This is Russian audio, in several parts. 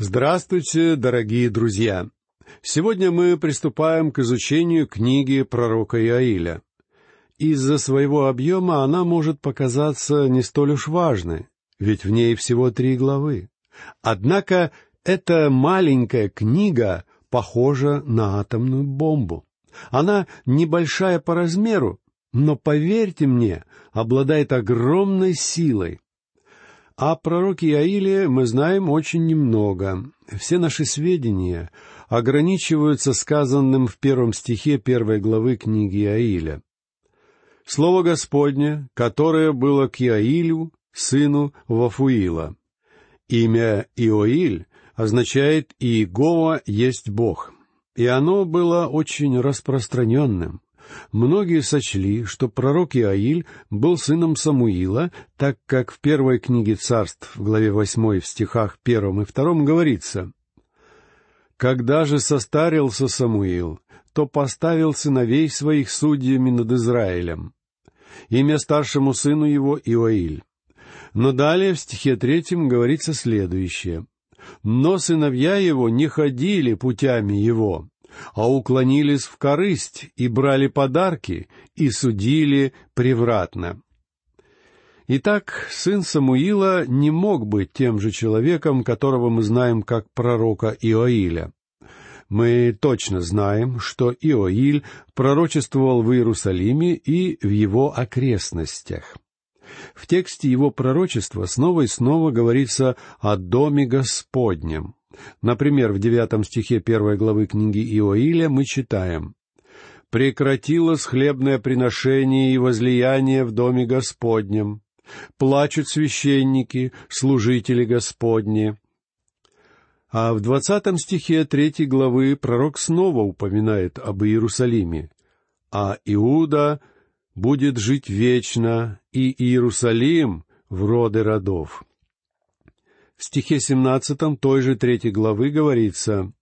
Здравствуйте, дорогие друзья! Сегодня мы приступаем к изучению книги пророка Иаиля. Из-за своего объема она может показаться не столь уж важной, ведь в ней всего три главы. Однако эта маленькая книга похожа на атомную бомбу. Она небольшая по размеру, но, поверьте мне, обладает огромной силой. О пророке Иаиле мы знаем очень немного. Все наши сведения ограничиваются сказанным в первом стихе первой главы книги Иаиля. Слово Господне, которое было к Иаилю, сыну Вафуила. Имя Иоиль означает «Иегова есть Бог», и оно было очень распространенным. Многие сочли, что пророк Иаиль был сыном Самуила, так как в первой книге царств, в главе восьмой, в стихах первом и втором говорится «Когда же состарился Самуил, то поставил сыновей своих судьями над Израилем. Имя старшему сыну его Иоиль. Но далее в стихе третьем говорится следующее. «Но сыновья его не ходили путями его, а уклонились в корысть и брали подарки, и судили превратно. Итак, сын Самуила не мог быть тем же человеком, которого мы знаем как пророка Иоиля. Мы точно знаем, что Иоиль пророчествовал в Иерусалиме и в его окрестностях. В тексте его пророчества снова и снова говорится о Доме Господнем. Например, в девятом стихе первой главы книги Иоиля мы читаем «Прекратилось хлебное приношение и возлияние в доме Господнем. Плачут священники, служители Господни». А в двадцатом стихе третьей главы пророк снова упоминает об Иерусалиме. «А Иуда будет жить вечно, и Иерусалим в роды родов». В стихе семнадцатом той же третьей главы говорится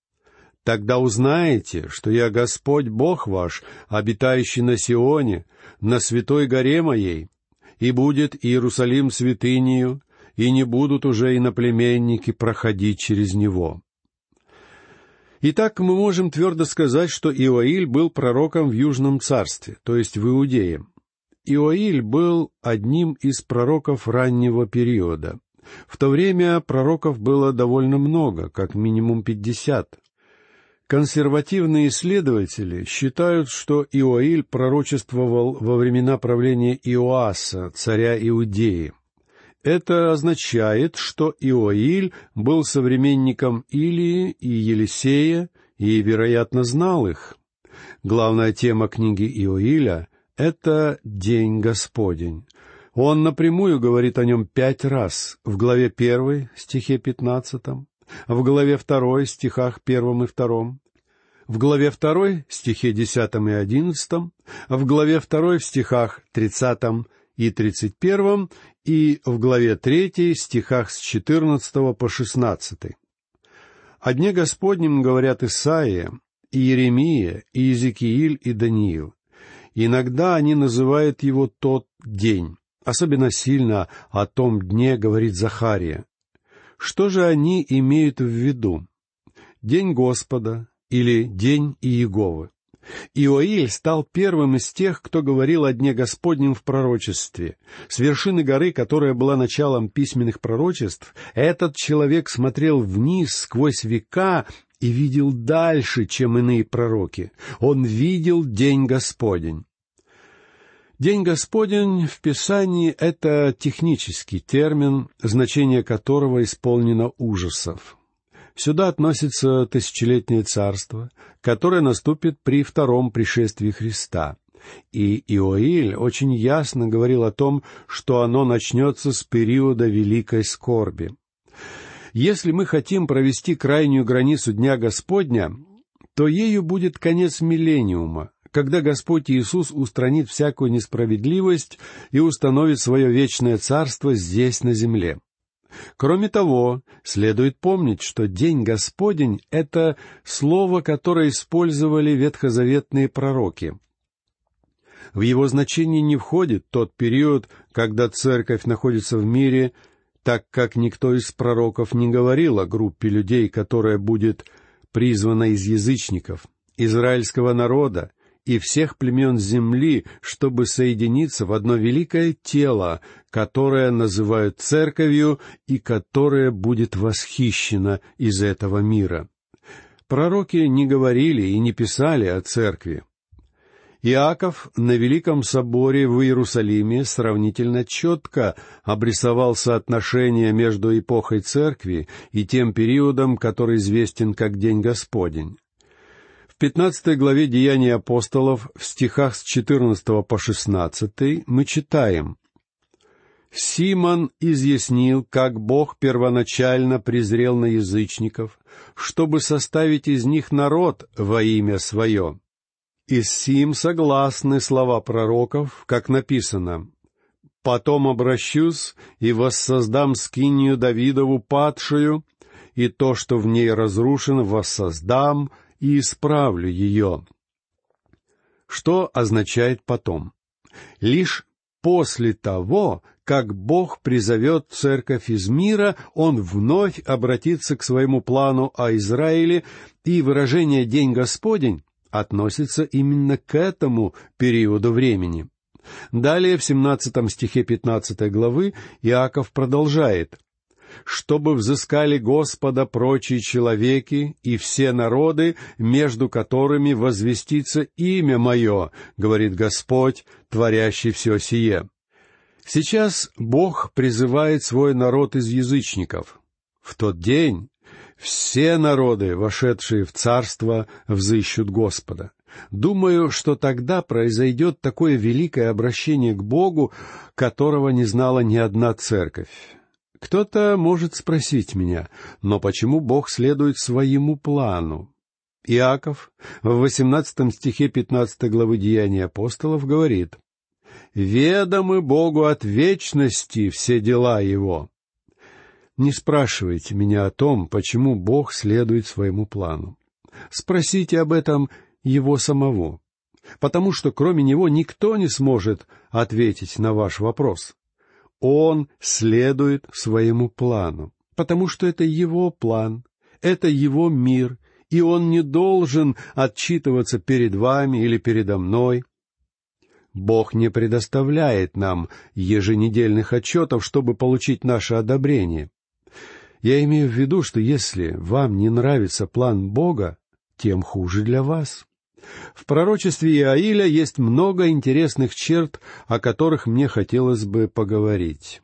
«Тогда узнаете, что я Господь Бог ваш, обитающий на Сионе, на святой горе моей, и будет Иерусалим святынею, и не будут уже иноплеменники проходить через него». Итак, мы можем твердо сказать, что Иоиль был пророком в Южном царстве, то есть в Иудее. Иоиль был одним из пророков раннего периода. В то время пророков было довольно много, как минимум пятьдесят. Консервативные исследователи считают, что Иоиль пророчествовал во времена правления Иоаса, царя Иудеи. Это означает, что Иоиль был современником Илии и Елисея и, вероятно, знал их. Главная тема книги Иоиля — это День Господень. Он напрямую говорит о нем пять раз в главе первой, стихе пятнадцатом, в главе второй, стихах первом и втором, в главе второй, стихе десятом и одиннадцатом, в главе второй, в стихах тридцатом и тридцать первом, и в главе третьей, стихах с четырнадцатого по шестнадцатый. О Дне Господнем говорят Исаия, и Иеремия, и Иезекииль, и Даниил. Иногда они называют его «тот день», Особенно сильно о том дне говорит Захария. Что же они имеют в виду? День Господа или День Иеговы? Иоиль стал первым из тех, кто говорил о Дне Господнем в пророчестве. С вершины горы, которая была началом письменных пророчеств, этот человек смотрел вниз сквозь века и видел дальше, чем иные пророки. Он видел День Господень. День Господень в Писании — это технический термин, значение которого исполнено ужасов. Сюда относится тысячелетнее царство, которое наступит при втором пришествии Христа. И Иоиль очень ясно говорил о том, что оно начнется с периода великой скорби. Если мы хотим провести крайнюю границу Дня Господня, то ею будет конец миллениума, когда Господь Иисус устранит всякую несправедливость и установит свое вечное царство здесь, на земле. Кроме того, следует помнить, что День Господень — это слово, которое использовали ветхозаветные пророки. В его значение не входит тот период, когда церковь находится в мире так как никто из пророков не говорил о группе людей, которая будет призвана из язычников, израильского народа и всех племен земли, чтобы соединиться в одно великое тело, которое называют церковью и которое будет восхищено из этого мира. Пророки не говорили и не писали о церкви. Иаков на Великом соборе в Иерусалиме сравнительно четко обрисовал соотношение между эпохой церкви и тем периодом, который известен как День Господень. В пятнадцатой главе Деяний апостолов в стихах с четырнадцатого по шестнадцатый мы читаем Симон изъяснил, как Бог первоначально презрел на язычников, чтобы составить из них народ во имя свое. И сим согласны слова пророков, как написано, «Потом обращусь и воссоздам скинию Давидову падшую, и то, что в ней разрушено, воссоздам и исправлю ее». Что означает «потом»? Лишь после того, как Бог призовет церковь из мира, Он вновь обратится к своему плану о Израиле, и выражение «День Господень» относится именно к этому периоду времени. Далее в 17 стихе 15 главы Иаков продолжает чтобы взыскали Господа прочие человеки и все народы, между которыми возвестится имя Мое, говорит Господь, творящий все сие. Сейчас Бог призывает свой народ из язычников. В тот день все народы, вошедшие в царство, взыщут Господа. Думаю, что тогда произойдет такое великое обращение к Богу, которого не знала ни одна церковь. Кто-то может спросить меня, но почему Бог следует своему плану? Иаков в восемнадцатом стихе пятнадцатой главы Деяний апостолов говорит, ведомы Богу от вечности все дела Его. Не спрашивайте меня о том, почему Бог следует своему плану. Спросите об этом Его самого, потому что кроме Него никто не сможет ответить на ваш вопрос. Он следует своему плану, потому что это Его план, это Его мир, и Он не должен отчитываться перед вами или передо мной — Бог не предоставляет нам еженедельных отчетов, чтобы получить наше одобрение. Я имею в виду, что если вам не нравится план Бога, тем хуже для вас. В пророчестве Иаиля есть много интересных черт, о которых мне хотелось бы поговорить.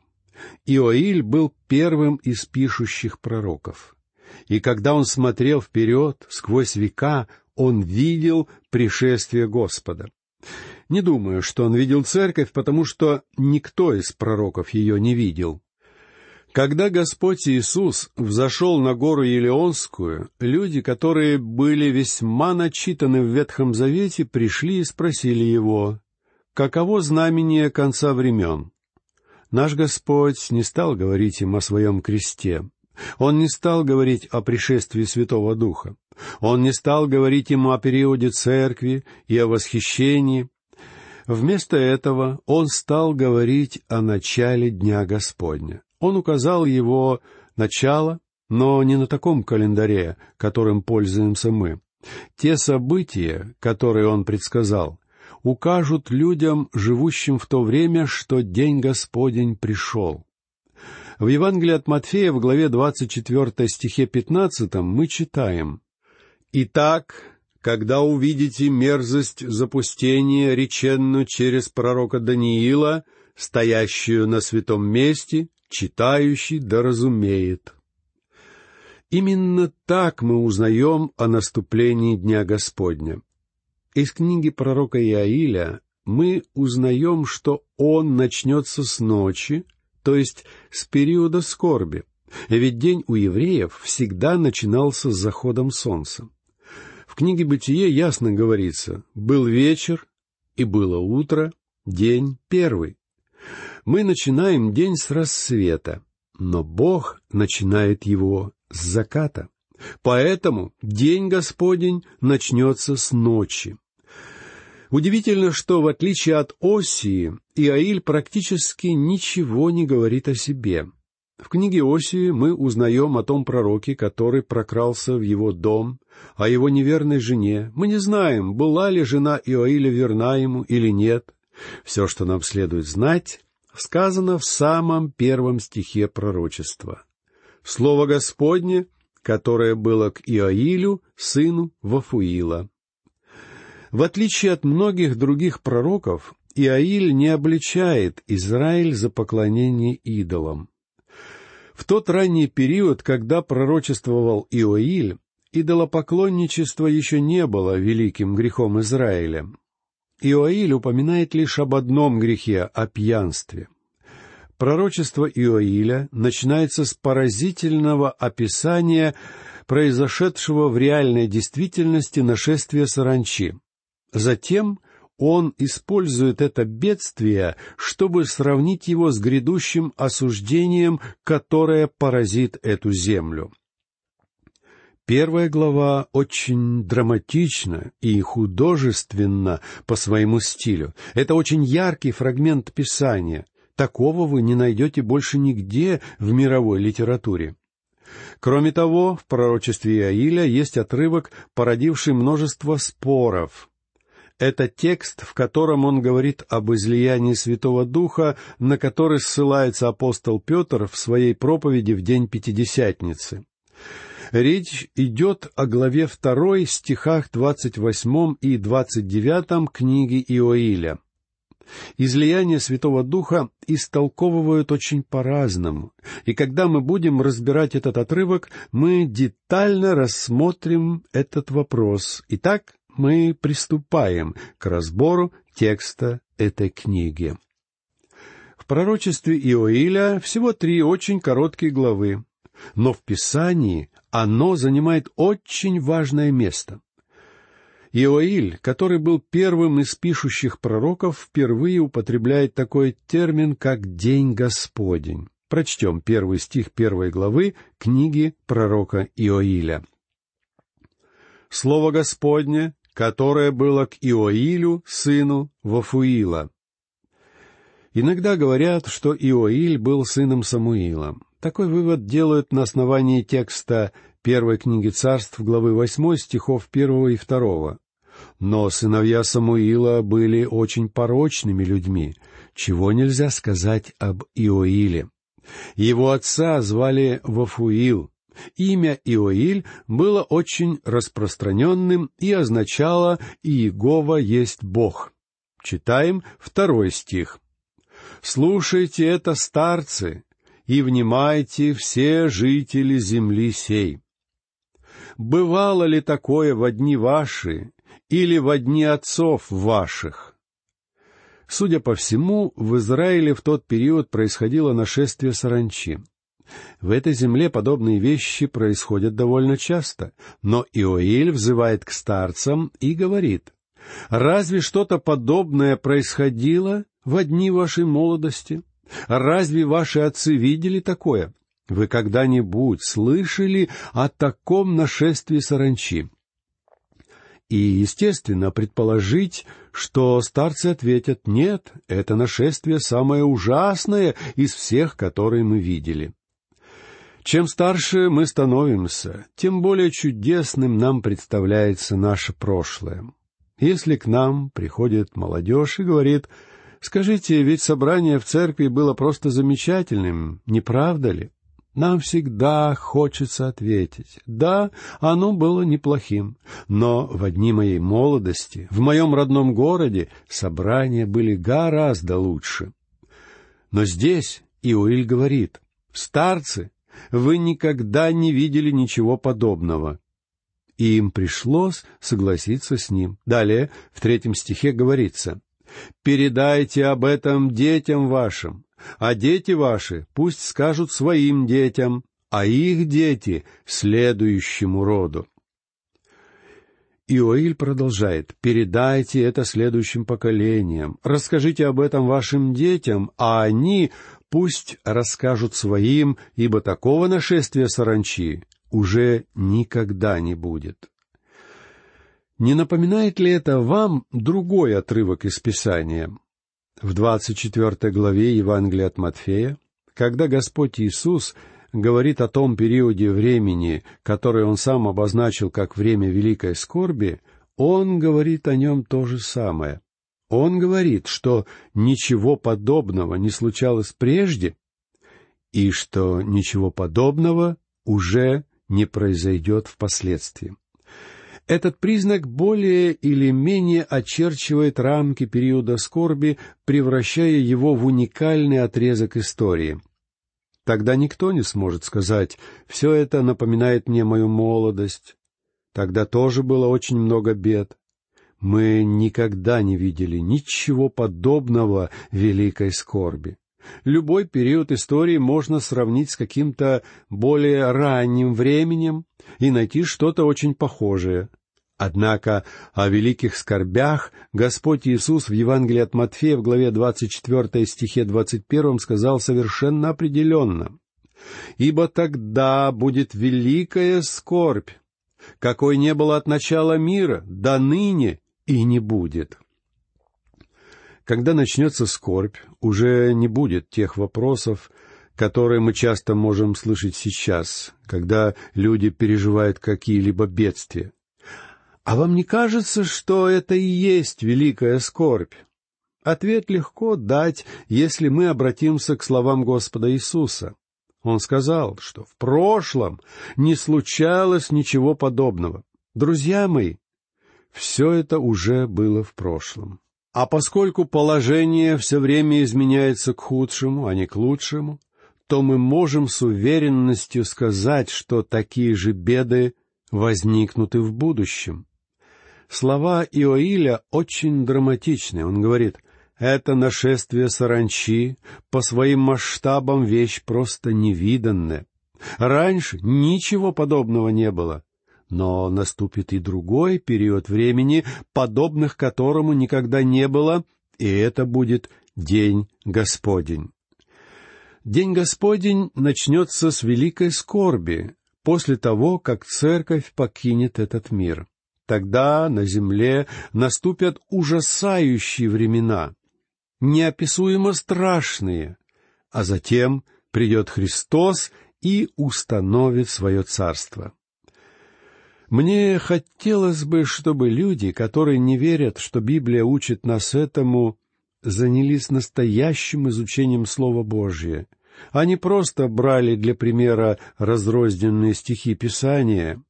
Иоиль был первым из пишущих пророков. И когда он смотрел вперед, сквозь века, он видел пришествие Господа. Не думаю, что он видел церковь, потому что никто из пророков ее не видел. Когда Господь Иисус взошел на гору Елеонскую, люди, которые были весьма начитаны в Ветхом Завете, пришли и спросили его, «Каково знамение конца времен?» Наш Господь не стал говорить им о своем кресте. Он не стал говорить о пришествии Святого Духа. Он не стал говорить ему о периоде церкви и о восхищении. Вместо этого он стал говорить о начале Дня Господня. Он указал его начало, но не на таком календаре, которым пользуемся мы. Те события, которые он предсказал, укажут людям, живущим в то время, что День Господень пришел. В Евангелии от Матфея в главе 24 стихе 15 мы читаем «Итак, когда увидите мерзость запустения, реченную через пророка Даниила, стоящую на святом месте, читающий да разумеет. Именно так мы узнаем о наступлении Дня Господня. Из книги пророка Иаиля мы узнаем, что он начнется с ночи, то есть с периода скорби, ведь день у евреев всегда начинался с заходом солнца. В книге «Бытие» ясно говорится «был вечер, и было утро, день первый». Мы начинаем день с рассвета, но Бог начинает его с заката. Поэтому день Господень начнется с ночи. Удивительно, что в отличие от Осии, Иаиль практически ничего не говорит о себе. В книге Осии мы узнаем о том пророке, который прокрался в его дом, о его неверной жене. Мы не знаем, была ли жена Иоиля верна ему или нет. Все, что нам следует знать, сказано в самом первом стихе пророчества. Слово Господне, которое было к Иоилю, сыну Вафуила. В отличие от многих других пророков, Иоиль не обличает Израиль за поклонение идолам. В тот ранний период, когда пророчествовал Иоиль, идолопоклонничество еще не было великим грехом Израиля. Иоиль упоминает лишь об одном грехе — о пьянстве. Пророчество Иоиля начинается с поразительного описания произошедшего в реальной действительности нашествия саранчи. Затем он использует это бедствие, чтобы сравнить его с грядущим осуждением, которое поразит эту землю. Первая глава очень драматична и художественна по своему стилю. Это очень яркий фрагмент Писания. Такого вы не найдете больше нигде в мировой литературе. Кроме того, в пророчестве Иаиля есть отрывок, породивший множество споров. Это текст, в котором он говорит об излиянии Святого Духа, на который ссылается апостол Петр в своей проповеди в день Пятидесятницы. Речь идет о главе второй, стихах двадцать восьмом и двадцать девятом книги Иоиля. Излияние Святого Духа истолковывают очень по-разному, и когда мы будем разбирать этот отрывок, мы детально рассмотрим этот вопрос. Итак, мы приступаем к разбору текста этой книги. В пророчестве Иоиля всего три очень короткие главы, но в Писании оно занимает очень важное место. Иоиль, который был первым из пишущих пророков, впервые употребляет такой термин, как «День Господень». Прочтем первый стих первой главы книги пророка Иоиля. «Слово Господне, которое было к Иоилю, сыну Вафуила». Иногда говорят, что Иоиль был сыном Самуила. Такой вывод делают на основании текста первой книги царств, главы восьмой, стихов первого и второго. Но сыновья Самуила были очень порочными людьми, чего нельзя сказать об Иоиле. Его отца звали Вафуил. Имя Иоиль было очень распространенным и означало «Иегова есть Бог». Читаем второй стих. «Слушайте это, старцы, и внимайте все жители земли сей. Бывало ли такое в дни ваши или в дни отцов ваших? Судя по всему, в Израиле в тот период происходило нашествие саранчи. В этой земле подобные вещи происходят довольно часто, но Иоиль взывает к старцам и говорит, «Разве что-то подобное происходило в дни вашей молодости?» Разве ваши отцы видели такое? Вы когда-нибудь слышали о таком нашествии саранчи? И, естественно, предположить, что старцы ответят «нет, это нашествие самое ужасное из всех, которые мы видели». Чем старше мы становимся, тем более чудесным нам представляется наше прошлое. Если к нам приходит молодежь и говорит — Скажите, ведь собрание в церкви было просто замечательным, не правда ли? Нам всегда хочется ответить. Да, оно было неплохим, но в одни моей молодости, в моем родном городе, собрания были гораздо лучше. Но здесь Иоиль говорит, «Старцы, вы никогда не видели ничего подобного». И им пришлось согласиться с ним. Далее, в третьем стихе говорится, Передайте об этом детям вашим, а дети ваши пусть скажут своим детям, а их дети — следующему роду. Иоиль продолжает, «Передайте это следующим поколениям, расскажите об этом вашим детям, а они пусть расскажут своим, ибо такого нашествия саранчи уже никогда не будет». Не напоминает ли это вам другой отрывок из Писания? В двадцать четвертой главе Евангелия от Матфея, Когда Господь Иисус говорит о том периоде времени, который Он сам обозначил как время великой скорби, Он говорит о нем то же самое. Он говорит, что ничего подобного не случалось прежде, и что ничего подобного уже не произойдет впоследствии. Этот признак более или менее очерчивает рамки периода скорби, превращая его в уникальный отрезок истории. Тогда никто не сможет сказать «все это напоминает мне мою молодость». Тогда тоже было очень много бед. Мы никогда не видели ничего подобного великой скорби. Любой период истории можно сравнить с каким-то более ранним временем и найти что-то очень похожее. Однако о великих скорбях Господь Иисус в Евангелии от Матфея в главе 24 стихе 21 сказал совершенно определенно. «Ибо тогда будет великая скорбь, какой не было от начала мира, до ныне и не будет». Когда начнется скорбь, уже не будет тех вопросов, которые мы часто можем слышать сейчас, когда люди переживают какие-либо бедствия. А вам не кажется, что это и есть великая скорбь? Ответ легко дать, если мы обратимся к словам Господа Иисуса. Он сказал, что в прошлом не случалось ничего подобного. Друзья мои, все это уже было в прошлом. А поскольку положение все время изменяется к худшему, а не к лучшему, то мы можем с уверенностью сказать, что такие же беды возникнут и в будущем. Слова Иоиля очень драматичны. Он говорит, это нашествие саранчи, по своим масштабам вещь просто невиданная. Раньше ничего подобного не было. Но наступит и другой период времени, подобных которому никогда не было, и это будет День Господень. День Господень начнется с великой скорби, после того, как церковь покинет этот мир. Тогда на земле наступят ужасающие времена, неописуемо страшные, а затем придет Христос и установит свое царство. Мне хотелось бы, чтобы люди, которые не верят, что Библия учит нас этому, занялись настоящим изучением Слова Божьего. Они просто брали для примера разрозненные стихи Писания.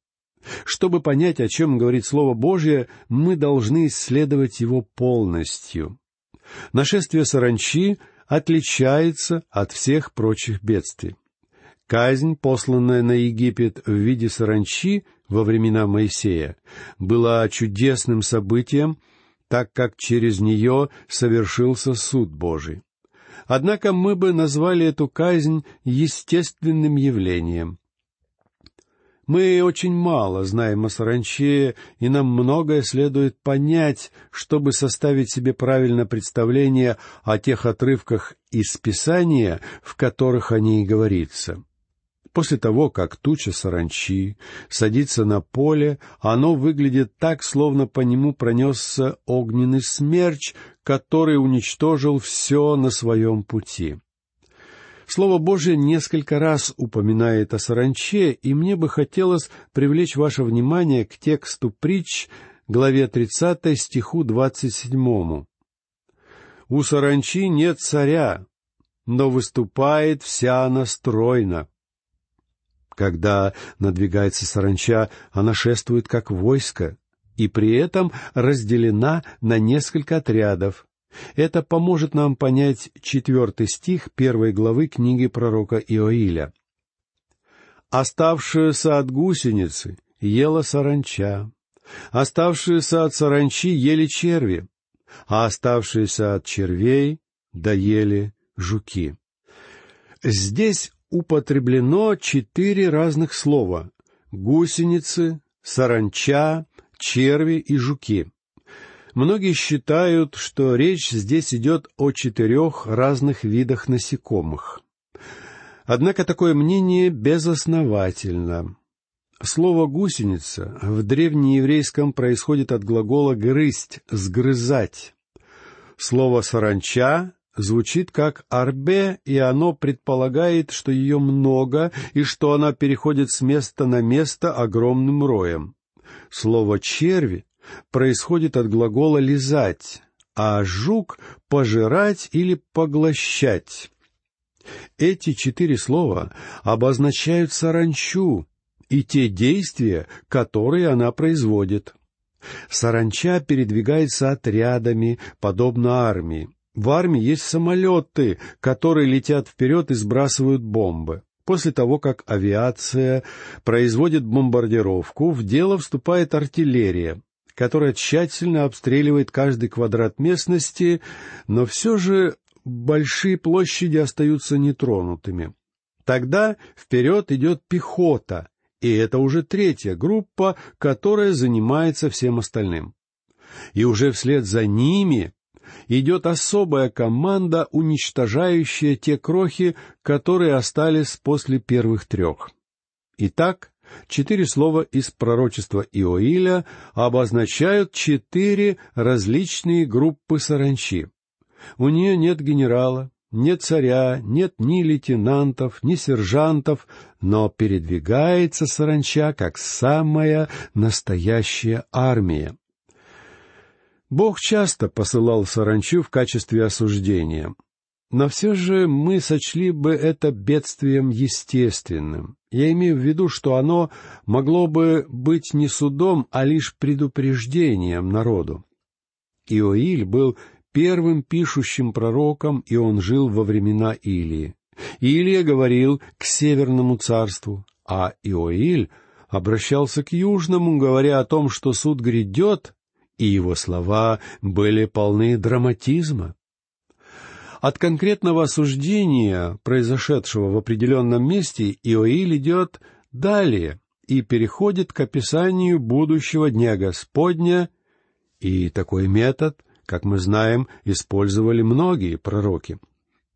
Чтобы понять, о чем говорит Слово Божье, мы должны исследовать его полностью. Нашествие саранчи отличается от всех прочих бедствий. Казнь, посланная на Египет в виде саранчи во времена Моисея, была чудесным событием, так как через нее совершился суд Божий. Однако мы бы назвали эту казнь естественным явлением. Мы очень мало знаем о саранче, и нам многое следует понять, чтобы составить себе правильное представление о тех отрывках из Писания, в которых о ней говорится. После того, как туча саранчи садится на поле, оно выглядит так, словно по нему пронесся огненный смерч, который уничтожил все на своем пути. Слово Божье несколько раз упоминает о саранче, и мне бы хотелось привлечь ваше внимание к тексту притч, главе 30 стиху 27. «У саранчи нет царя, но выступает вся она стройно. Когда надвигается саранча, она шествует как войско, и при этом разделена на несколько отрядов. Это поможет нам понять четвертый стих первой главы книги пророка Иоиля. «Оставшуюся от гусеницы ела саранча, оставшуюся от саранчи ели черви, а оставшиеся от червей доели жуки». Здесь употреблено четыре разных слова — гусеницы, саранча, черви и жуки. Многие считают, что речь здесь идет о четырех разных видах насекомых. Однако такое мнение безосновательно. Слово «гусеница» в древнееврейском происходит от глагола «грызть», «сгрызать». Слово «саранча» звучит как «арбе», и оно предполагает, что ее много и что она переходит с места на место огромным роем. Слово «черви» происходит от глагола «лизать», а «жук» — «пожирать» или «поглощать». Эти четыре слова обозначают саранчу и те действия, которые она производит. Саранча передвигается отрядами, подобно армии. В армии есть самолеты, которые летят вперед и сбрасывают бомбы. После того, как авиация производит бомбардировку, в дело вступает артиллерия, которая тщательно обстреливает каждый квадрат местности, но все же большие площади остаются нетронутыми. Тогда вперед идет пехота, и это уже третья группа, которая занимается всем остальным. И уже вслед за ними идет особая команда, уничтожающая те крохи, которые остались после первых трех. Итак, четыре слова из пророчества Иоиля обозначают четыре различные группы саранчи. У нее нет генерала, нет царя, нет ни лейтенантов, ни сержантов, но передвигается саранча как самая настоящая армия. Бог часто посылал саранчу в качестве осуждения, но все же мы сочли бы это бедствием естественным. Я имею в виду, что оно могло бы быть не судом, а лишь предупреждением народу. Иоиль был первым пишущим пророком, и он жил во времена Илии. Илия говорил к Северному царству, а Иоиль обращался к Южному, говоря о том, что суд грядет, и его слова были полны драматизма. От конкретного осуждения, произошедшего в определенном месте, Иоиль идет далее и переходит к описанию будущего Дня Господня, и такой метод — как мы знаем, использовали многие пророки.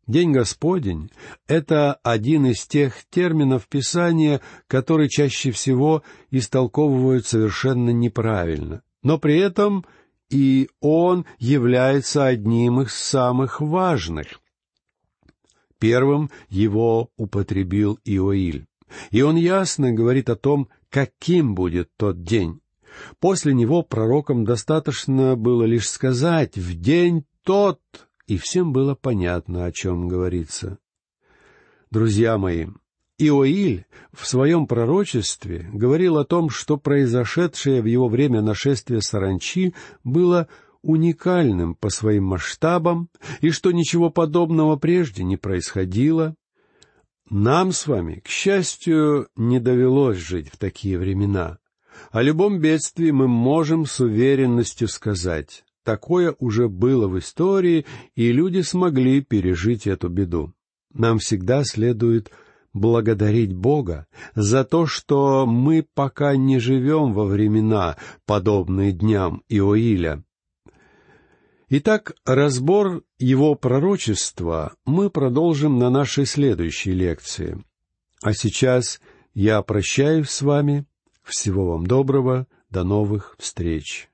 День Господень — это один из тех терминов Писания, которые чаще всего истолковывают совершенно неправильно, но при этом и он является одним из самых важных. Первым его употребил Иоиль, и он ясно говорит о том, каким будет тот день. После него пророкам достаточно было лишь сказать «в день тот», и всем было понятно, о чем говорится. Друзья мои, Иоиль в своем пророчестве говорил о том, что произошедшее в его время нашествие саранчи было уникальным по своим масштабам и что ничего подобного прежде не происходило. Нам с вами, к счастью, не довелось жить в такие времена. О любом бедствии мы можем с уверенностью сказать, такое уже было в истории, и люди смогли пережить эту беду. Нам всегда следует благодарить Бога за то, что мы пока не живем во времена, подобные дням Иоиля. Итак, разбор его пророчества мы продолжим на нашей следующей лекции. А сейчас я прощаюсь с вами всего вам доброго, до новых встреч.